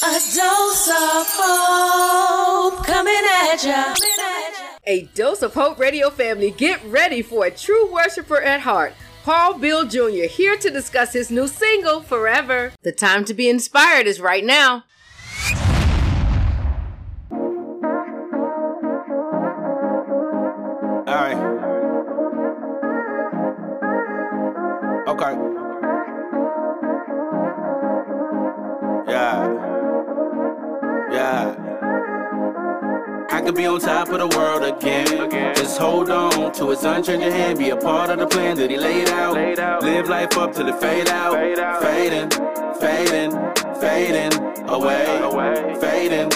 A dose of hope coming at ya. A dose of hope, radio family. Get ready for a true worshiper at heart. Paul Bill Jr. here to discuss his new single, Forever. The time to be inspired is right now. Just hold on to his unchanging hand. Be a part of the plan that he laid out. Live life up till it fade out. Fading, fading, fading away. Fading,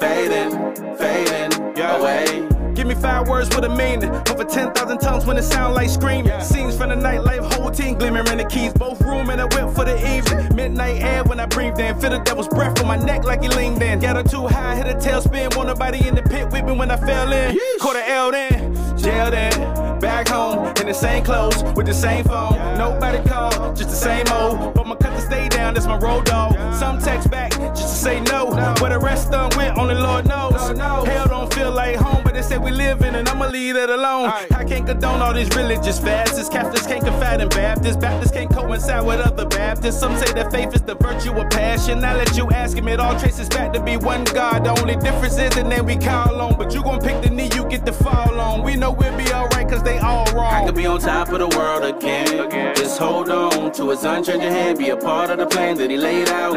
fading, fading away. Give me five words with a meaning. Over 10,000 tongues when it sound like screaming. Scenes from the nightlife, whole team glimmering the keys. Both room and a whip for the evening. Midnight air when I breathed in. Feel the devil's breath on my neck like he leaned in. Got her too high, hit a tailspin. Want nobody in the pit with me when I fell in. Caught a L then, jailed in. Back home in the same clothes with the same phone. Nobody called, just the same old. But my to stay down, that's my road dog. Some text back just to say no. Where the rest done went, only Lord knows. Hell don't feel like home, they say we live in, and I'ma leave that alone. I can't condone all these religious fasts. Catholics can't confide in Baptists. Baptists can't coincide with other Baptists. Some say that faith is the virtue of passion. I let you ask him, it all traces back to be one God. The only difference is the name we call on. But you gon' pick the knee you get to fall on. We know we'll be alright, cause they all wrong. I could be on top of the world again. Just hold on to his unchanging hand. Be a part of the plan that he laid out.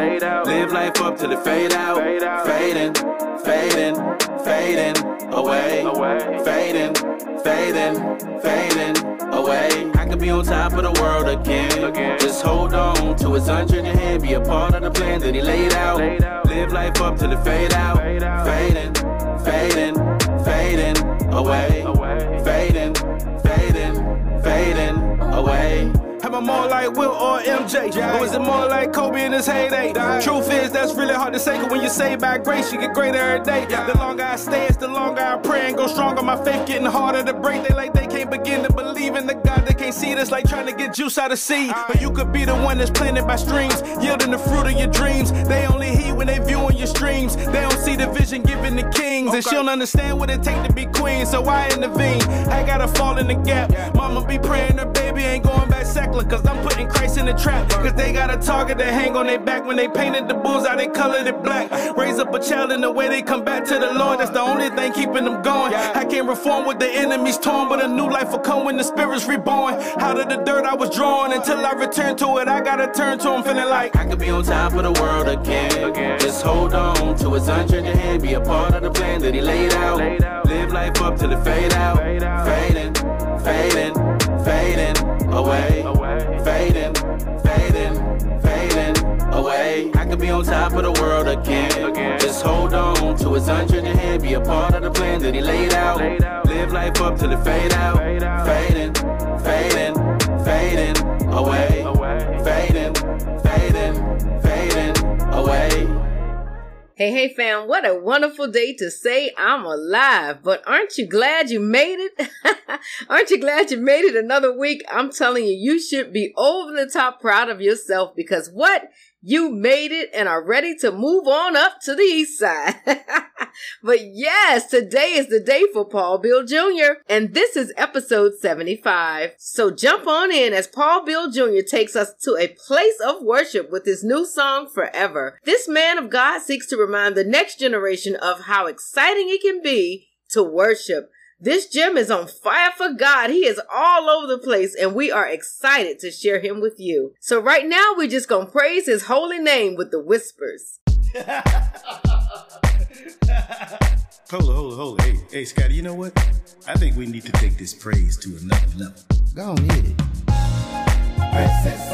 Live life up till it fade out. Fading, fading, fading away. Fading, fading, fading away. I could be on top of the world again. Just hold on to his unchanging hand. Be a part of the plan that he laid out. Live life up till it fade out. Fading, fading, fading away. Fading, fading, fading away. Am I more like Will or MJ? Or is it more like Kobe in his heyday? Truth is, that's really hard to say, cause when you say by grace, you get greater every day. The longer I stay, it's the longer I pray and go stronger. My faith getting harder to break. They like they can't begin to believe in the God they can't see. That's like trying to get juice out of seed. But you could be the one that's planted by streams, yielding the fruit of your dreams. They only when they viewing your streams. They don't see the vision given to kings. And she don't understand what it take to be queen, so I intervene. I gotta fall in the gap. Mama be praying her baby ain't going back secular, cause I'm putting Christ in the trap. Cause they got a target to hang on their back when they painted the bulls out, they colored it black. Raise up a child in the way they come back to the Lord. That's the only thing keeping them going. I can't reform with the enemies torn, but a new life will come when the spirit's reborn. Out of the dirt I was drawn until I return to it. I gotta turn to him, feeling like I could be on top of the world again. Just hold on to his unchanging hand, be a part of the plan that he laid out. Live life up till it fade out. Fading, fading, fading away. Fading, fading, fading away. I could be on top of the world again. Just hold on to his unchanging hand, be a part of the plan that he laid out. Live life up till it fade out. Fading, fading, fading away. Fading, fading, Hey, hey, fam, what a wonderful day to say I'm alive. But aren't you glad you made it? aren't you glad you made it another week? I'm telling you, you should be over the top proud of yourself because what? You made it and are ready to move on up to the east side. but yes, today is the day for Paul Bill Jr. and this is episode 75. So jump on in as Paul Bill Jr. takes us to a place of worship with his new song Forever. This man of God seeks to remind the next generation of how exciting it can be to worship. This gem is on fire for God. He is all over the place and we are excited to share him with you. So right now we're just going to praise his holy name with the whispers. Hold it, hold it, hold it. Hey, hey, Scotty, you know what? I think we need to take this praise to another level. Go on, hit it. Praise his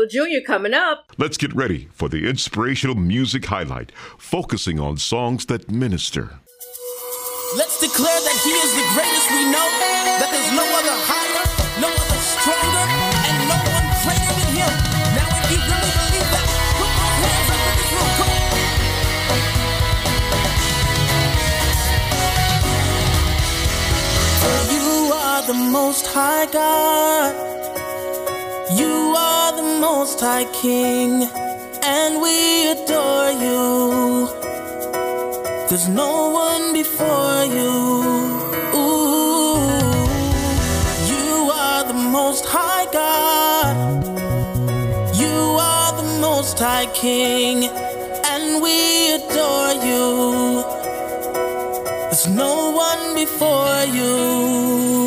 Little Junior coming up. Let's get ready for the inspirational music highlight, focusing on songs that minister. Let's declare that He is the greatest we know, that there's no other higher, no other stronger, and no one greater than Him. Now, if you really believe that, put those hands up in this room. Come on. For you are the most high God. You are the most high king, and we adore you. There's no one before you. You are the most high God. You are the most high king, and we adore you. There's no one before you.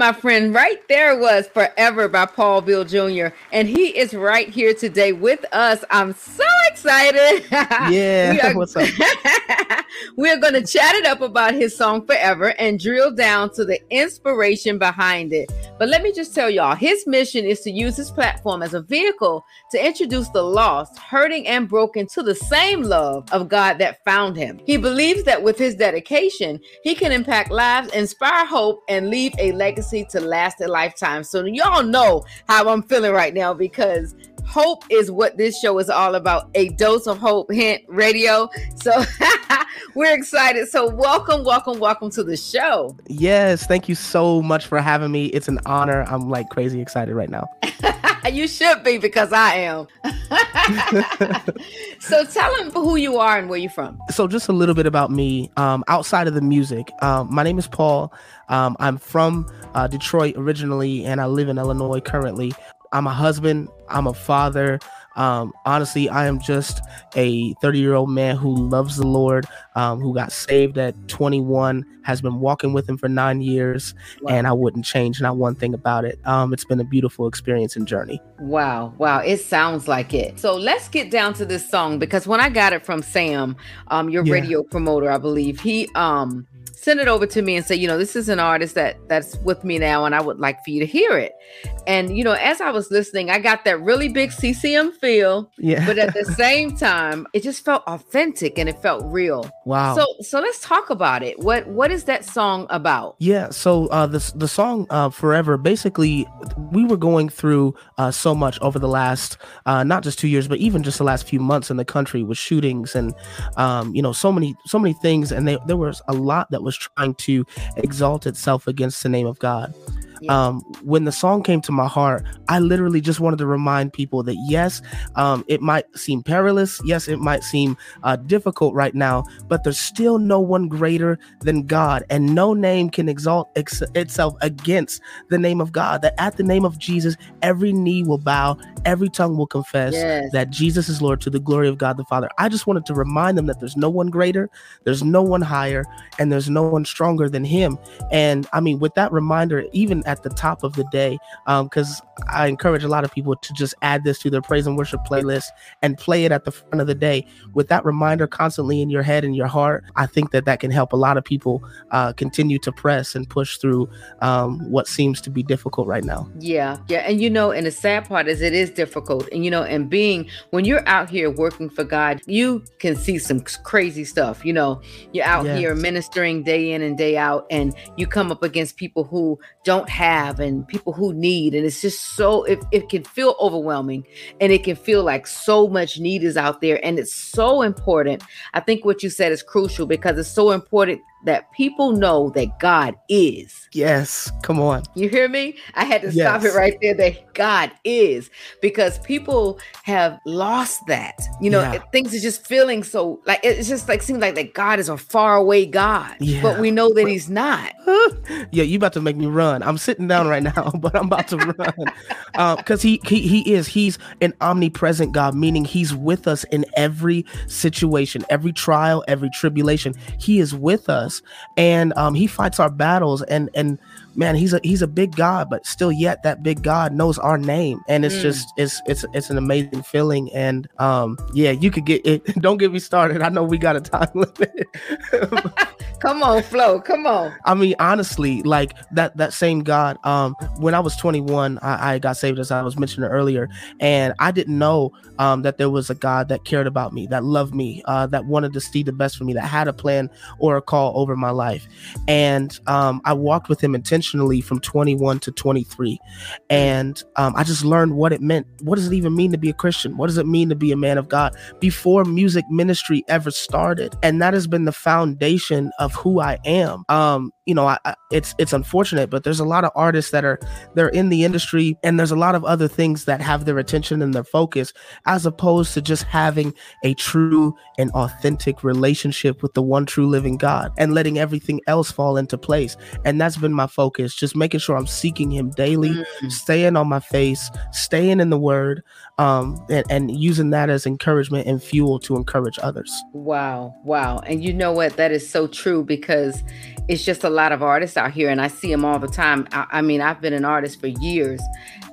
My friend, right there was Forever by Paul Bill Jr. And he is right here today with us. I'm so excited. Yeah, We are- what's up? We're going to chat it up about his song Forever and drill down to the inspiration behind it. But let me just tell y'all his mission is to use his platform as a vehicle to introduce the lost, hurting, and broken to the same love of God that found him. He believes that with his dedication, he can impact lives, inspire hope, and leave a legacy to last a lifetime. So, y'all know how I'm feeling right now because hope is what this show is all about a dose of hope hint radio so we're excited so welcome welcome welcome to the show Yes, thank you so much for having me. It's an honor. I'm like crazy excited right now. you should be because i am so tell them who you are and where you're from So, just a little bit about me. Um, outside of the music, um, my name is Paul. Um, I'm from uh, Detroit originally, and I live in Illinois currently. I'm a husband. I'm a father. Um, honestly, I am just a 30 year old man who loves the Lord, um, who got saved at 21, has been walking with Him for nine years, Wow. and I wouldn't change not one thing about it. Um, it's been a beautiful experience and journey. Wow, wow, it sounds like it. So let's get down to this song because when I got it from Sam, um, your Yeah. radio promoter, I believe, he um sent it over to me and said, you know, this is an artist that that's with me now, and I would like for you to hear it. And you know, as I was listening, I got that really big CCM feel, Yeah. but at the same time, it just felt authentic and it felt real. wow. So so let's talk about it. What what is that song about? Yeah, so uh, the the song uh, "Forever" basically, we were going through uh, so much over the last uh, not just two years, but even just the last few months in the country with shootings and um, you know so many so many things, and they, there was a lot that was trying to exalt itself against the name of God. Yeah. Um, when the song came to my heart, I literally just wanted to remind people that yes, um, it might seem perilous, yes, it might seem uh, difficult right now, but there's still no one greater than God, and no name can exalt ex- itself against the name of God. That at the name of Jesus, every knee will bow, every tongue will confess Yes. that Jesus is Lord to the glory of God the Father. I just wanted to remind them that there's no one greater, there's no one higher, and there's no one stronger than Him. And I mean, with that reminder, even at the top of the day, because I encourage a lot of people to just add this to their praise and worship playlist and play it at the front of the day. With that reminder constantly in your head and your heart, I think that that can help a lot of people uh, continue to press and push through um, what seems to be difficult right now. Yeah, yeah, and you know, and the sad part is it is difficult, and you know, and being when you're out here working for God, you can see some crazy stuff. You know, you're out Yes. here ministering day in and day out, and you come up against people who don't have and people who need, and it's just so it, it can feel overwhelming, and it can feel like so much need is out there, and it's so important. I think what you said is crucial because it's so important that people know that God is. Yes, come on. You hear me? I had to stop it right there that God is because people have lost that. You know, Yeah. it- things are just feeling so like it's just like seems like that God is a far away God, Yeah. but we know that He's not. yeah, you about to make me run. I'm sitting down right now, but I'm about to run um, because he, he he is he's an omnipresent God, meaning he's with us in every situation, every trial, every tribulation. He is with us, and um, he fights our battles. And and man, he's a he's a big God, but still yet that big God knows our name, and it's Mm. just it's it's it's an amazing feeling. And um, yeah, you could get it. Don't get me started. I know we got a time limit. Come on, Flo. Come on. I mean, honestly, like that that same God. Um, when I was 21, I, I got saved as I was mentioning earlier, and I didn't know um that there was a God that cared about me, that loved me, uh, that wanted to see the best for me, that had a plan or a call over my life. And um, I walked with Him intentionally from 21 to 23, and um, I just learned what it meant. What does it even mean to be a Christian? What does it mean to be a man of God? Before music ministry ever started, and that has been the foundation of who I am. Um, you know, I, I, it's it's unfortunate, but there's a lot of artists that are they're in the industry, and there's a lot of other things that have their attention and their focus, as opposed to just having a true and authentic relationship with the one true living God and letting everything else fall into place. And that's been my focus, just making sure I'm seeking Him daily, Mm. staying on my face, staying in the Word, um, and, and using that as encouragement and fuel to encourage others. Wow, wow. And you know what? That is so true because it's just a lot of artists out here, and I see them all the time. I, I mean, I've been an artist for years,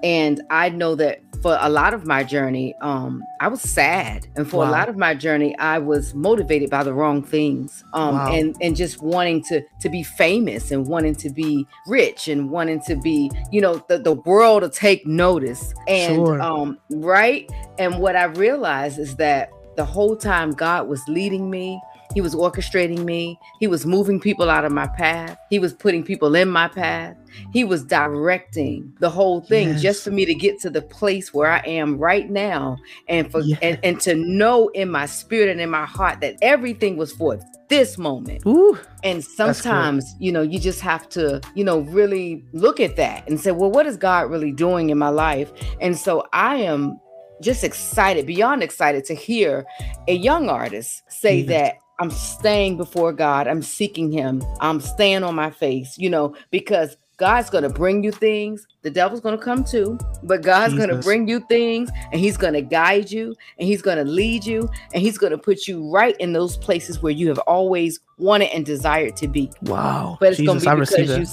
and I know that for a lot of my journey, um, I was sad, and for Wow. a lot of my journey, I was motivated by the wrong things, um, Wow. and and just wanting to to be famous and wanting to be rich and wanting to be, you know, the, the world to take notice, and Sure. um, right. And what I realized is that the whole time God was leading me. He was orchestrating me. He was moving people out of my path. He was putting people in my path. He was directing the whole thing Yes. just for me to get to the place where I am right now and for Yes. and, and to know in my spirit and in my heart that everything was for this moment. Ooh, And sometimes, you know, you just have to, you know, really look at that and say, well, what is God really doing in my life? And so I am just excited, beyond excited to hear a young artist say that I'm staying before God, I'm seeking Him, I'm staying on my face, you know, because God's going to bring you things. The devil's going to come too, but God's going to bring you things and he's going to guide you and he's going to lead you and he's going to put you right in those places where you have always wanted and desired to be. wow. But it's going to be because you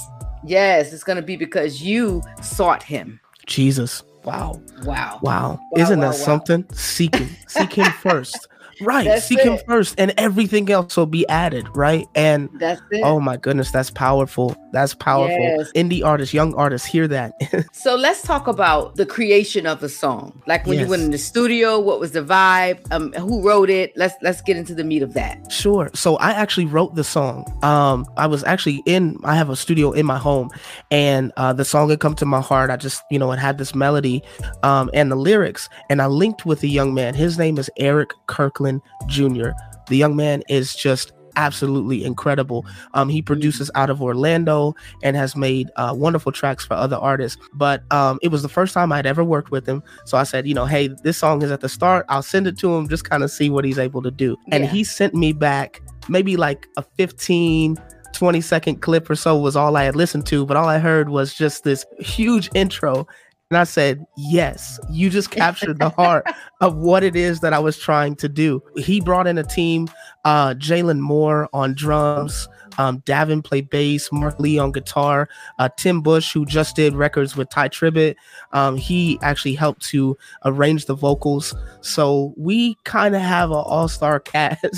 Yes, it's going to be because you sought him. Jesus. Wow. Wow. Wow. Wow, Isn't wow, that wow. something? Seeking. Seek him first. Right. That's Seek him first and everything else will be added. Right. And That's it. oh my goodness, that's powerful. That's powerful. Yes. Indie artists, young artists, hear that. So let's talk about the creation of the song. Like when you went in the studio, what was the vibe? Um, who wrote it? Let's let's get into the meat of that. Sure. So I actually wrote the song. Um, I was actually in. I have a studio in my home, and uh, the song had come to my heart. I just, you know, it had this melody, um, and the lyrics, and I linked with a young man. His name is Eric Kirkland Jr. The young man is just absolutely incredible. Um, he produces out of Orlando and has made uh, wonderful tracks for other artists. But um, it was the first time I'd ever worked with him, so I said, you know, hey, this song is at the start. I'll send it to him, just kind of see what he's able to do. And Yeah. he sent me back maybe like a 15 20 second clip or so was all I had listened to, but all I heard was just this huge intro. And I said, Yes, you just captured the heart of what it is that I was trying to do. He brought in a team, uh, Jalen Moore on drums, um, Davin played bass, Mark Lee on guitar, uh, Tim Bush, who just did records with Tye Tribbett. Um, he actually helped to arrange the vocals. So we kind of have an all-star cast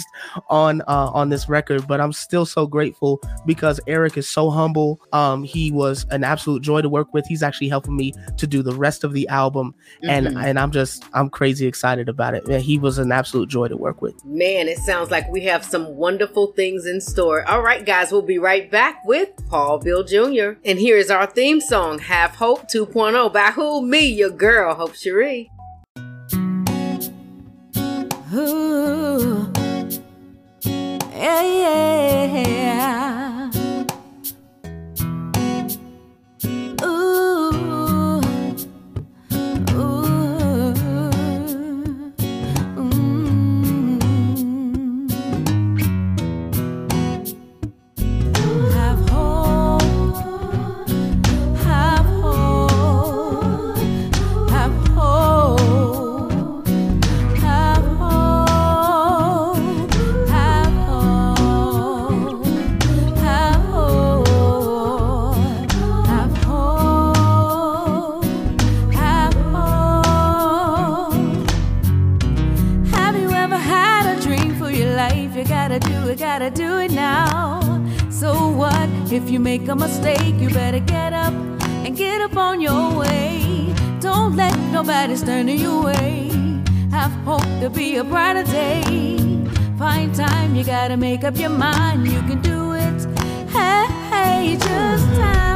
on uh, on this record, but I'm still so grateful because Eric is so humble. Um, he was an absolute joy to work with. He's actually helping me to do the rest of the album, and Mhm. and I'm just I'm crazy excited about it. Man, he was an absolute joy to work with. Man, it sounds like we have some wonderful things in store. All right, guys, we'll be right back with Paul Bill Jr. And here is our theme song, Have Hope 2.0 by who? Me, your girl, Hope Cherie. Ooh. Yeah, yeah. You gotta do it, gotta do it now. So what if you make a mistake? You better get up and get up on your way. Don't let nobody stand in your way. Have hope to be a brighter day. Find time, you gotta make up your mind. You can do it. Hey, hey, just have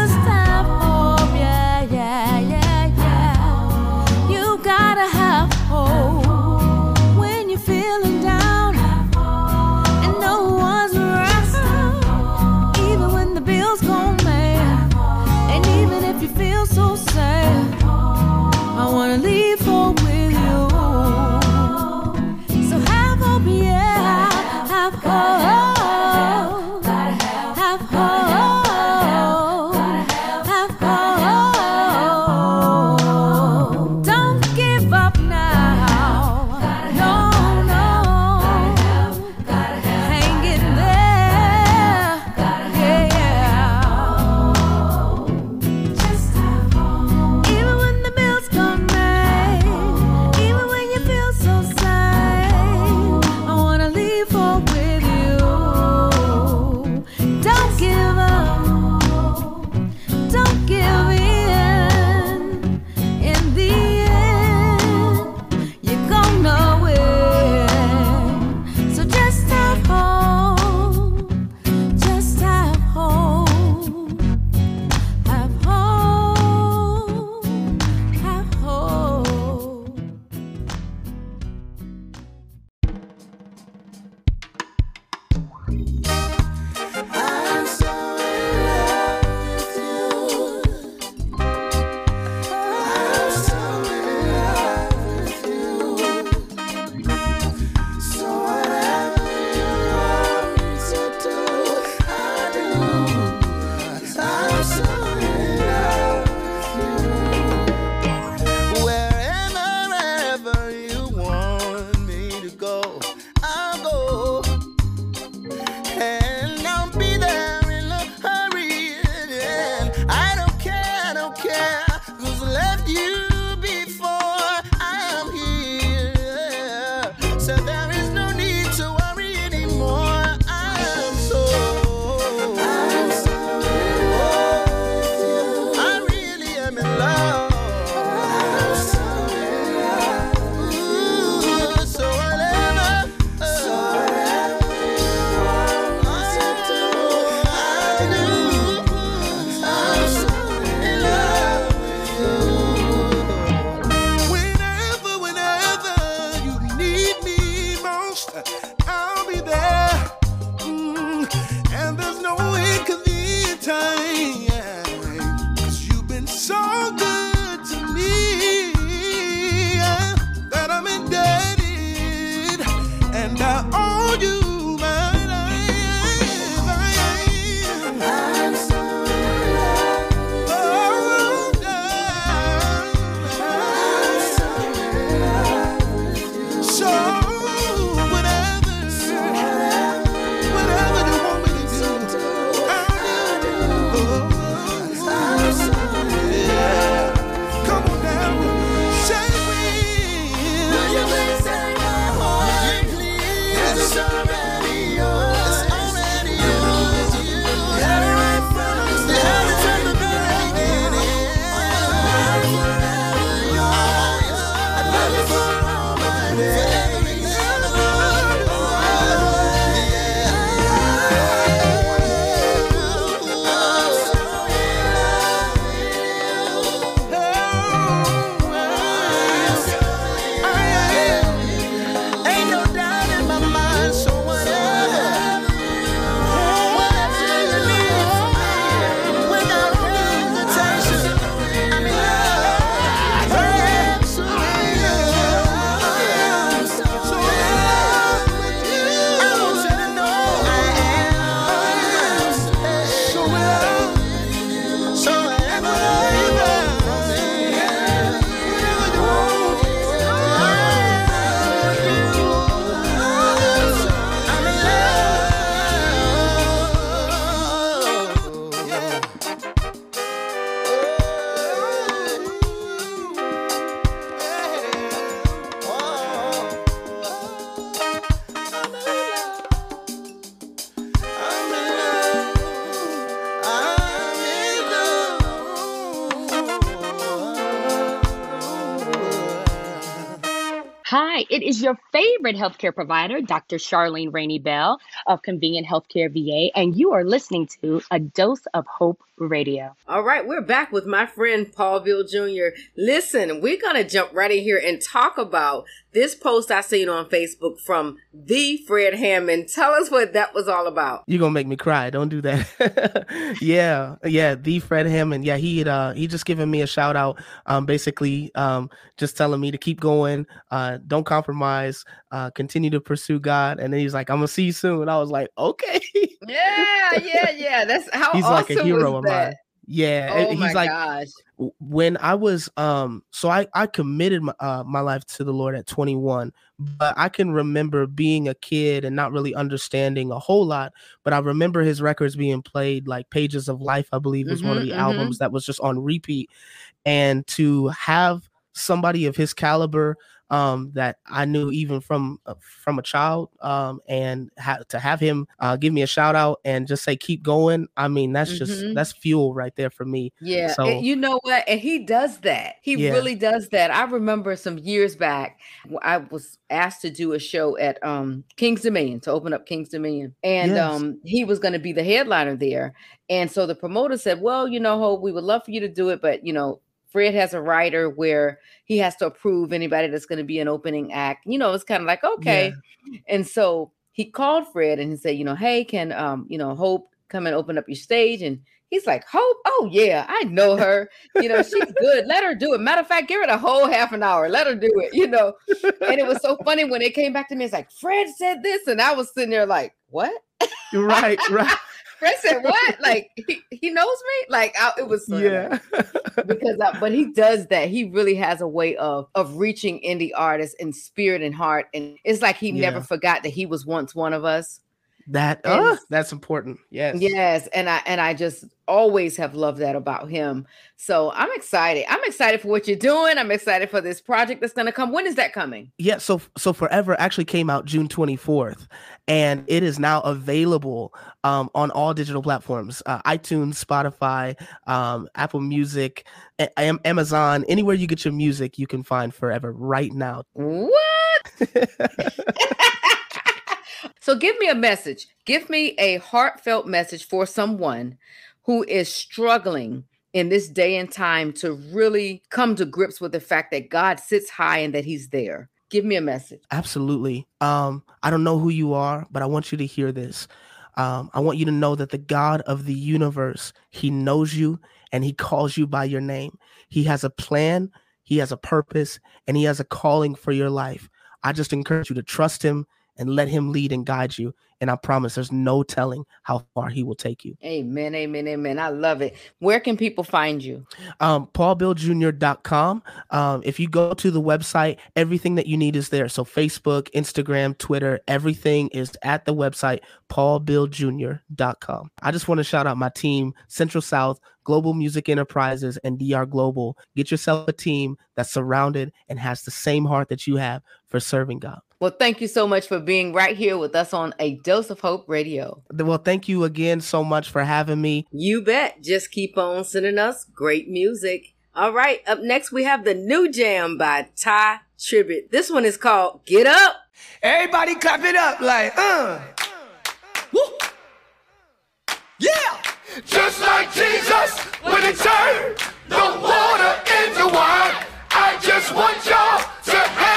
It is your favorite healthcare provider, Dr. Charlene Rainey Bell of Convenient Healthcare VA, and you are listening to A Dose of Hope Radio. All right, we're back with my friend Paul Bill Jr. Listen, we're going to jump right in here and talk about this post I seen on Facebook from the Fred Hammond. Tell us what that was all about. You're gonna make me cry. Don't do that. yeah, yeah, the Fred Hammond. Yeah, he had uh he just given me a shout out, um, basically um just telling me to keep going, uh, don't compromise, uh, continue to pursue God. And then he's like, I'm gonna see you soon. And I was like, okay. Yeah, yeah, yeah. That's how he's awesome like a hero of mine. Yeah, Oh he's like gosh. when I was um so I I committed my uh, my life to the Lord at 21 but I can remember being a kid and not really understanding a whole lot but I remember his records being played like Pages of Life I believe was one of Mhm, the mhm. albums that was just on repeat and to have somebody of his caliber um that I knew even from uh, from a child um and ha- to have him uh give me a shout out and just say keep going I mean that's just Mhm. that's fuel right there for me Yeah, so and you know what? And he does that. He Yeah. really does that. I remember some years back, I was asked to do a show at um King's Dominion to open up King's Dominion, and Yes. um he was going to be the headliner there. And so the promoter said, "Well, you know, Hope, we would love for you to do it, but you know." Fred has a writer where he has to approve anybody that's going to be an opening act. You know, it's kind of like, okay. And so he called Fred and he said, you know, hey, can um, you know, Hope come and open up your stage? And he's like, Hope, oh yeah, I know her. You know, she's good. Let her do it. Matter of fact, give her a whole half an hour. Let her do it. You know. And it was so funny when it came back to me. It's like Fred said this, and I was sitting there like, what? right right Fred said what? Like he, he knows me? Like I, it was yeah because I, but he does that. He really has a way of of reaching indie artists in spirit and heart, and it's like he never forgot that he was once one of us. That And- uh, that's important. Yes. Yes, and I and I just always have loved that about him. So I'm excited. I'm excited for what you're doing. I'm excited for this project that's going to come. When is that coming? Yeah, so so Forever actually came out June 24th and it is now available um, on all digital platforms, uh, iTunes, Spotify, um, Apple Music, A- Am- Amazon, anywhere you get your music, you can find Forever right now. What? so give me a message. Give me a heartfelt message for someone who is struggling in this day and time to really come to grips with the fact that God sits high and that he's there. Give me a message. Absolutely. Um, I don't know who you are, but I want you to hear this. Um, I want you to know that the God of the universe, He knows you and He calls you by your name. He has a plan, He has a purpose, and He has a calling for your life. I just encourage you to trust Him and let Him lead and guide you. And I promise there's no telling how far He will take you. Amen, amen, amen. I love it. Where can people find you? um, paulbilljr.com. Um, if you go to the website, everything that you need is there. So Facebook, Instagram, Twitter, everything is at the website, paulbilljr.com. I just want to shout out my team, Central South, Global Music Enterprises, and DR Global. Get yourself a team that's surrounded and has the same heart that you have for serving God. Well, thank you so much for being right here with us on A Dose of Hope Radio. Well, thank you again so much for having me. You bet. Just keep on sending us great music. All right. Up next, we have the new jam by Tye Tribbett. This one is called Get Up. Everybody clap it up like, uh. Woo. Yeah! Just like Jesus when he turned the water into wine. I just want y'all to have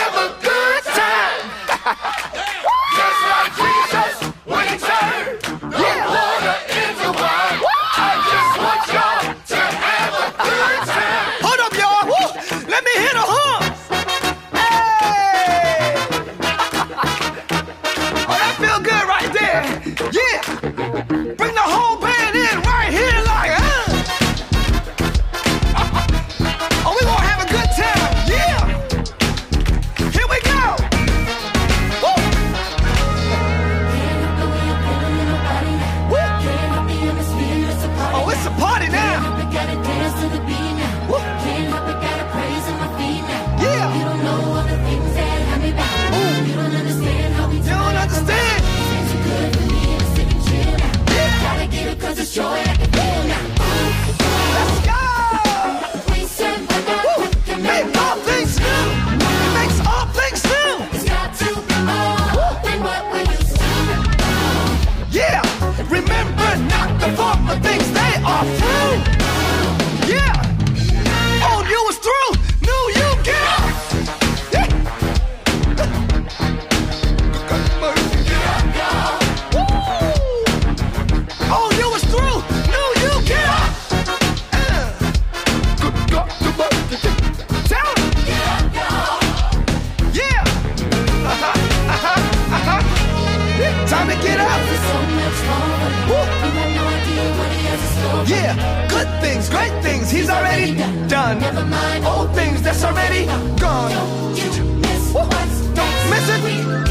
done. Never mind. Old things that's already gone. Don't you miss Woo. what's Don't miss it. We declare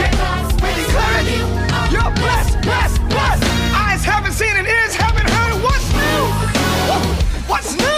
yeah. We declare it. You are blessed, blessed, blessed. Eyes haven't seen and ears haven't heard. What's new? What's new?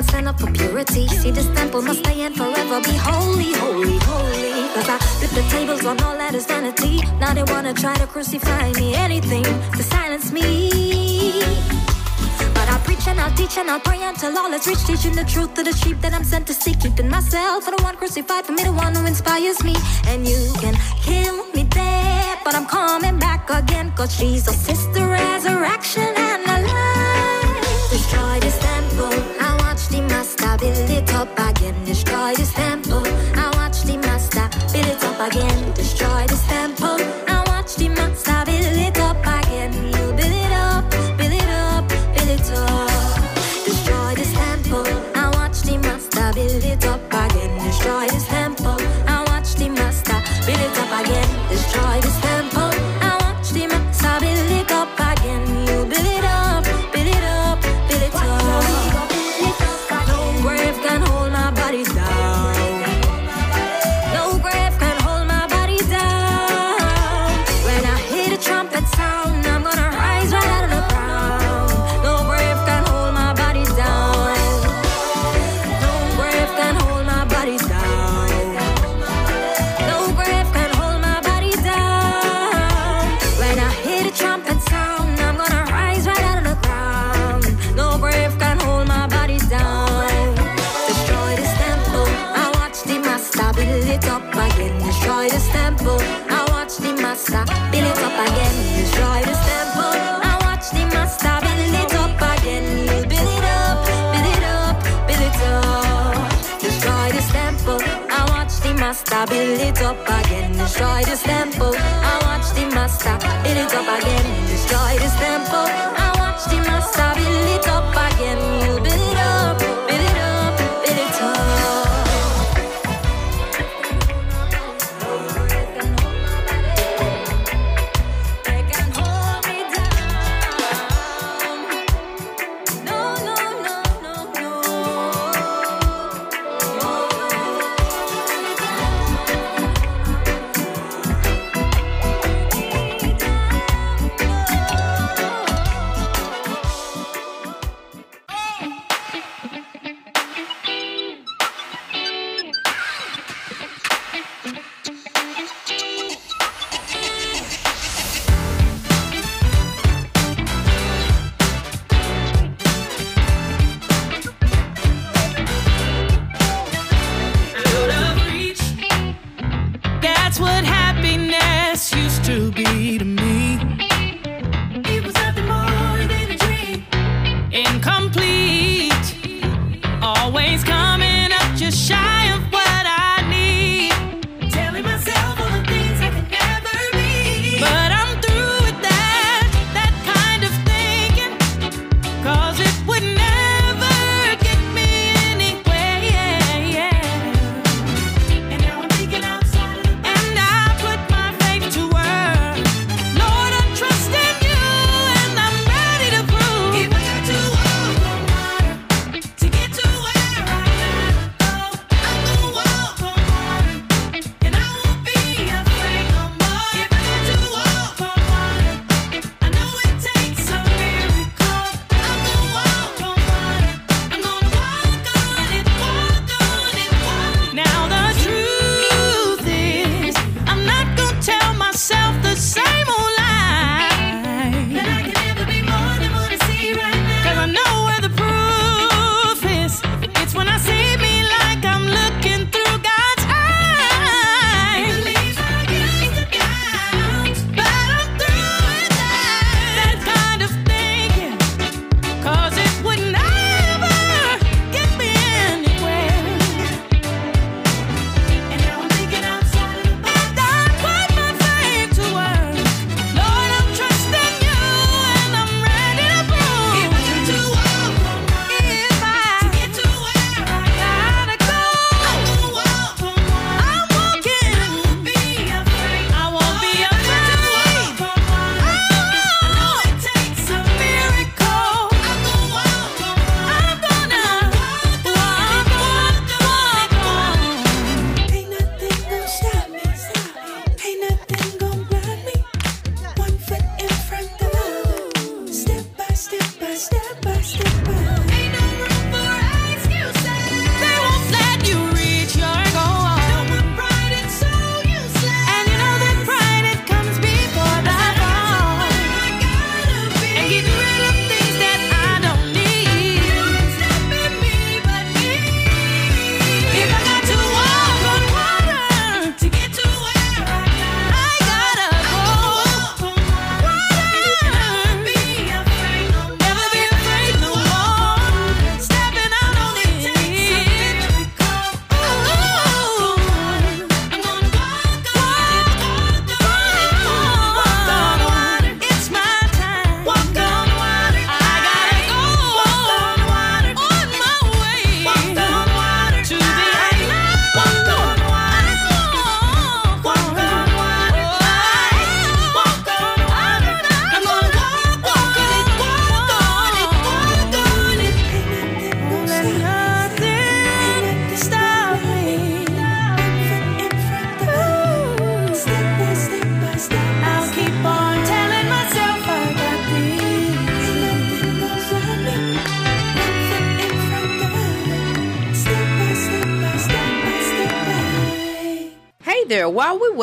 God sent up for purity. See this temple must stay and forever be holy, holy, holy. Cause I flip the tables on all that is vanity. Now they wanna try to crucify me, anything to silence me. But I preach and I teach and I pray until all is rich, teaching the truth to the sheep that I'm sent to seek. Keeping myself for the one crucified, for me the one who inspires me. And you can kill me dead, but I'm coming back again. Cause Jesus is the resurrection and up, I get I build it up again, destroy this temple. I watch the master build it up again, destroy this temple. I watch the master build it up again. Build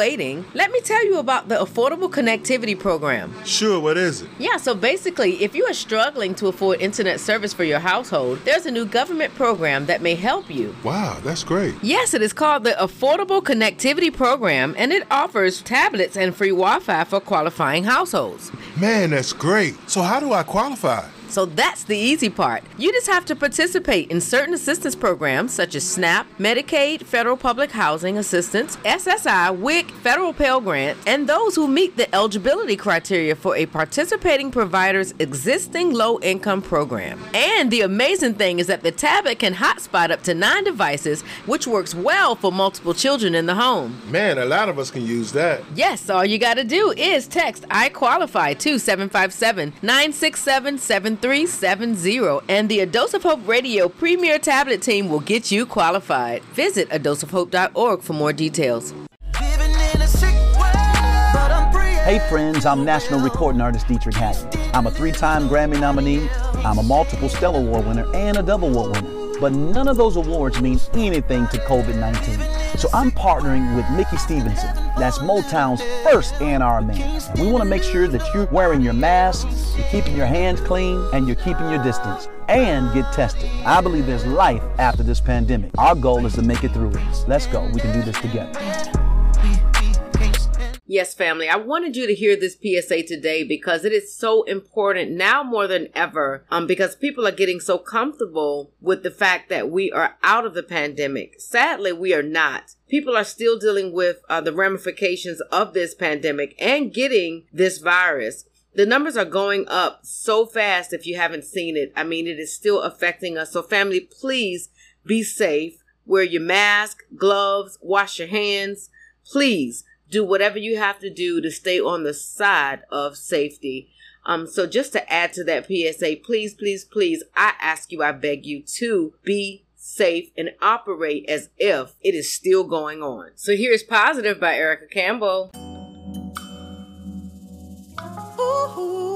waiting, let me tell you about the Affordable Connectivity Program. Sure, what is it? Yeah, so basically, if you are struggling to afford internet service for your household, there's a new government program that may help you. Wow, that's great. Yes, it is called the Affordable Connectivity Program, and it offers tablets and free Wi Fi for qualifying households. Man, that's great. So, how do I qualify? So that's the easy part. You just have to participate in certain assistance programs such as SNAP, Medicaid, Federal Public Housing Assistance, SSI, WIC, Federal Pell Grant, and those who meet the eligibility criteria for a participating provider's existing low income program. And the amazing thing is that the tablet can hotspot up to nine devices, which works well for multiple children in the home. Man, a lot of us can use that. Yes, all you got to do is text I qualify to 757 967 7370 and the A Dose of Hope Radio Premier Tablet Team will get you qualified. Visit adoseofhope.org for more details. Hey friends, I'm national recording artist Dietrich Haddon. I'm a three-time Grammy nominee, I'm a multiple Stellar Award winner, and a Dove Award winner. But none of those awards mean anything to COVID-19. So I'm partnering with Mickey Stevenson. That's Motown's first A&R man. We want to make sure that you're wearing your mask, you're keeping your hands clean, and you're keeping your distance. And get tested. I believe there's life after this pandemic. Our goal is to make it through it. Let's go. We can do this together. Yes, family, I wanted you to hear this PSA today because it is so important now more than ever um, because people are getting so comfortable with the fact that we are out of the pandemic. Sadly, we are not. People are still dealing with uh, the ramifications of this pandemic and getting this virus. The numbers are going up so fast if you haven't seen it. I mean, it is still affecting us. So, family, please be safe. Wear your mask, gloves, wash your hands. Please do whatever you have to do to stay on the side of safety. Um, so just to add to that PSA, please, please, please, I ask you, I beg you to be safe and operate as if it is still going on. So here's Positive by Erica Campbell. Feeling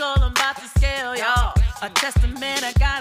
obstacle. I'm about to scale, y'all. A testament I gotta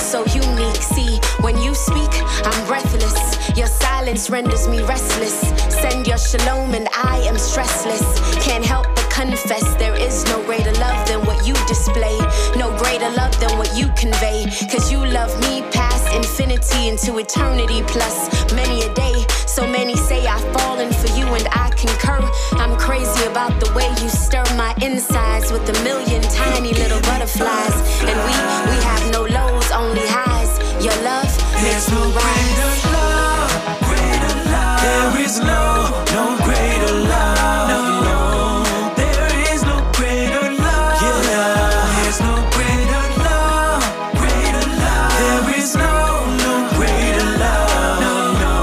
so unique. See, when you speak, I'm breathless. Your silence renders me restless. Send your shalom and I am stressless. Can't help but confess there is no greater love than what you display. No greater love than what you convey. Cause you love me past infinity into eternity plus many a day. So many say I've fallen for you and I concur. I'm crazy about the way you stir my insides with a million tiny little butterflies. And we, we have no love makes me rise. There is no, no greater love. No, no. There is no greater love. Yeah. There's no greater love. Greater love. There is no, no greater love. No, no.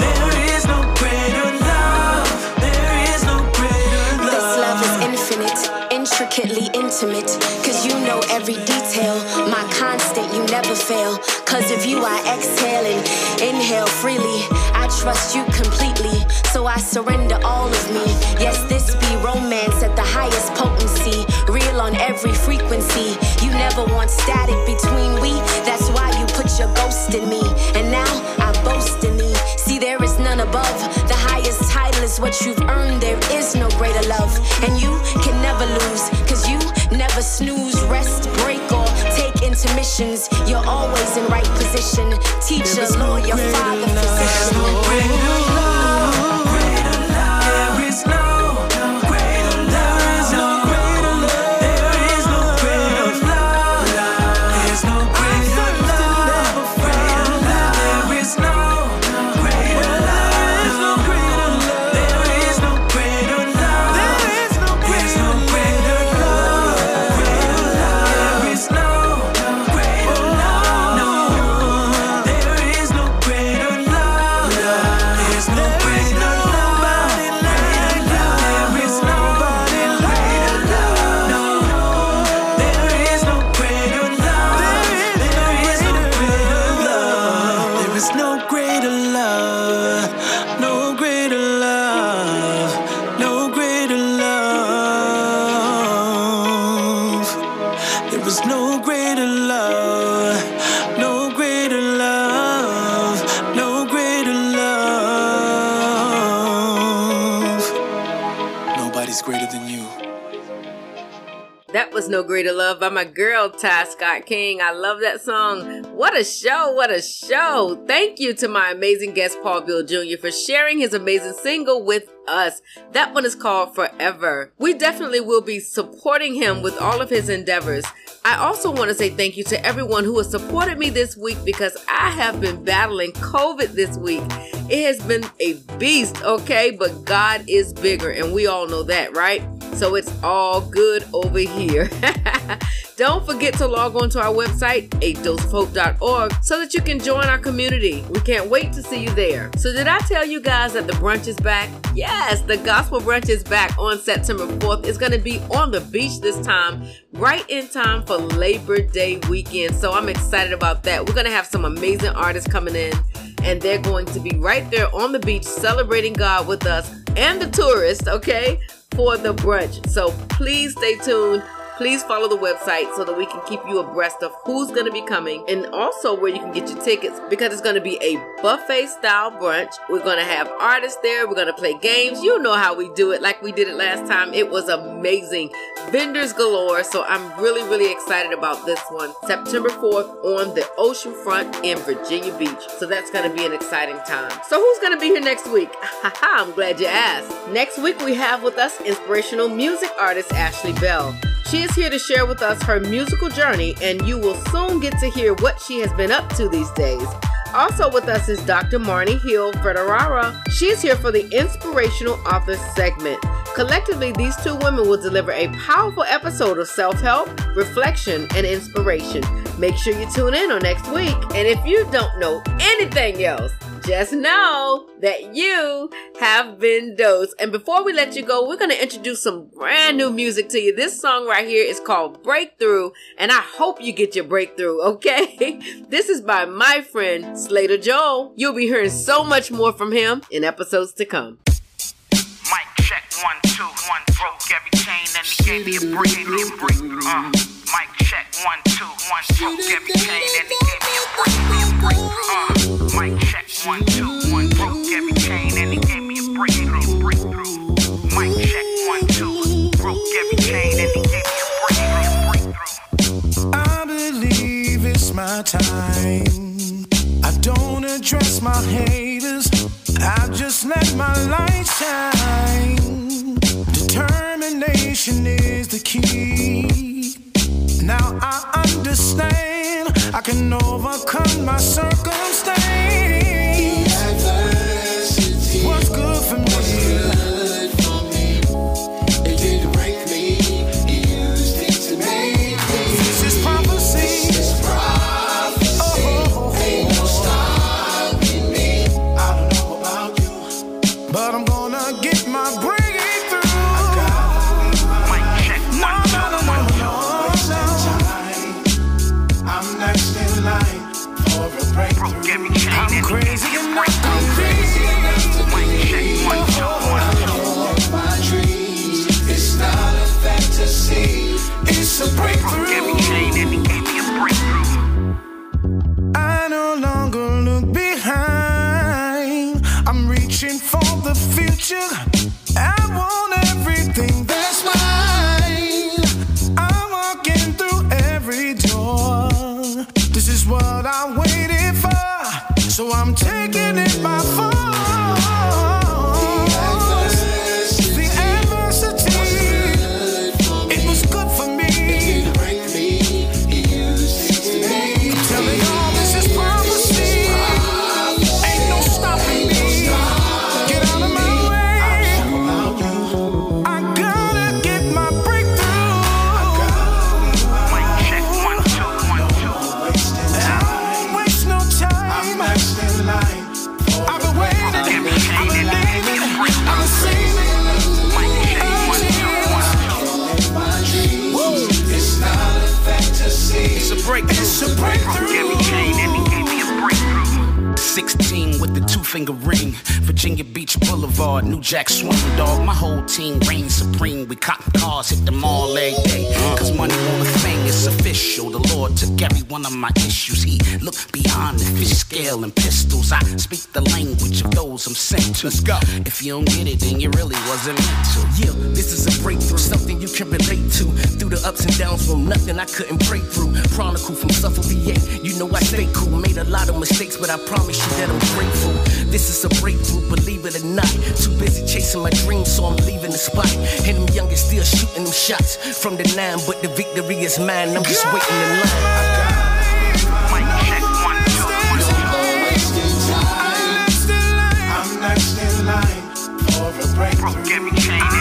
There is no greater love. There is no greater love. This love is infinite, intricately intimate. Cause you know every detail. My constant, you never fail. Cause of you, I exhale and inhale freely. I trust you completely, so I surrender all of me. Yes, this be romance at the highest potency. Real on every frequency. You never want static between we. That's why you put your ghost in me. And now I boast in me. See, there is none above. The highest title is what you've earned. There is no greater love. And you can never lose, cause you never snooze, rest, break, or take intermissions. In right position. Teacher, lawyer, father, No Greater Love by my girl Ty Scott King. I love that song. What a show! What a show! Thank you to my amazing guest Paul Bill Jr. for sharing his amazing single with us. That one is called Forever. We definitely will be supporting him with all of his endeavors. I also want to say thank you to everyone who has supported me this week because I have been battling COVID this week. It has been a beast, okay? But God is bigger, and we all know that, right? So it's all good over here. Don't forget to log on to our website, adoseofhope.org, so that you can join our community. We can't wait to see you there. So, did I tell you guys that the brunch is back? Yes, the gospel brunch is back on September 4th. It's going to be on the beach this time, right in time for Labor Day weekend. So, I'm excited about that. We're going to have some amazing artists coming in, and they're going to be right there on the beach celebrating God with us and the tourists, okay, for the brunch. So, please stay tuned please follow the website so that we can keep you abreast of who's going to be coming and also where you can get your tickets because it's going to be a buffet style brunch. We're going to have artists there. We're going to play games. You know how we do it like we did it last time. It was amazing. Vendors galore. So I'm really, really excited about this one. September 4th on the ocean front in Virginia Beach. So that's going to be an exciting time. So who's going to be here next week? I'm glad you asked. Next week we have with us inspirational music artist Ashley Bell. She is here to share with us her musical journey, and you will soon get to hear what she has been up to these days. Also with us is Dr. Marnie Hill Ferrara. She is here for the Inspirational Authors segment. Collectively, these two women will deliver a powerful episode of self help, reflection, and inspiration. Make sure you tune in on next week. And if you don't know anything else, just know that you have been dosed. And before we let you go, we're going to introduce some brand new music to you. This song right here is called Breakthrough, and I hope you get your breakthrough, okay? this is by my friend Slater Joel. You'll be hearing so much more from him in episodes to come. Mic check one two one broke every chain and he gave me a break. Uh, mic check one two one broke every chain and breakthrough. It's a breakthrough. Broke every chain and he gave me a breakthrough. 16 with the two finger ring. Virginia Beach Boulevard, New Jack Swing Dog. My whole team reigns supreme. We cop cars, hit the mall every eh, eh. day. Cause money thing, it's official. The Lord took every one of my issues. He looked beyond the fish scale and pistols. I speak the language of those I'm sent to. Let's go. If you don't get it, then you really wasn't meant to. Yeah, this is a breakthrough, something you can relate to. Through the ups and downs from nothing I couldn't break through. Chronicle from Suffolk, VA. You know I stay cool. Made a lot of mistakes, but I promise you that I'm grateful. This is a breakthrough, believe it or not. Too busy chasing my dreams, so I'm leaving the spot. And them youngins still shooting them shots from the nine, but the victory is mine. I'm just waiting in time I'm next in line. Mic check one two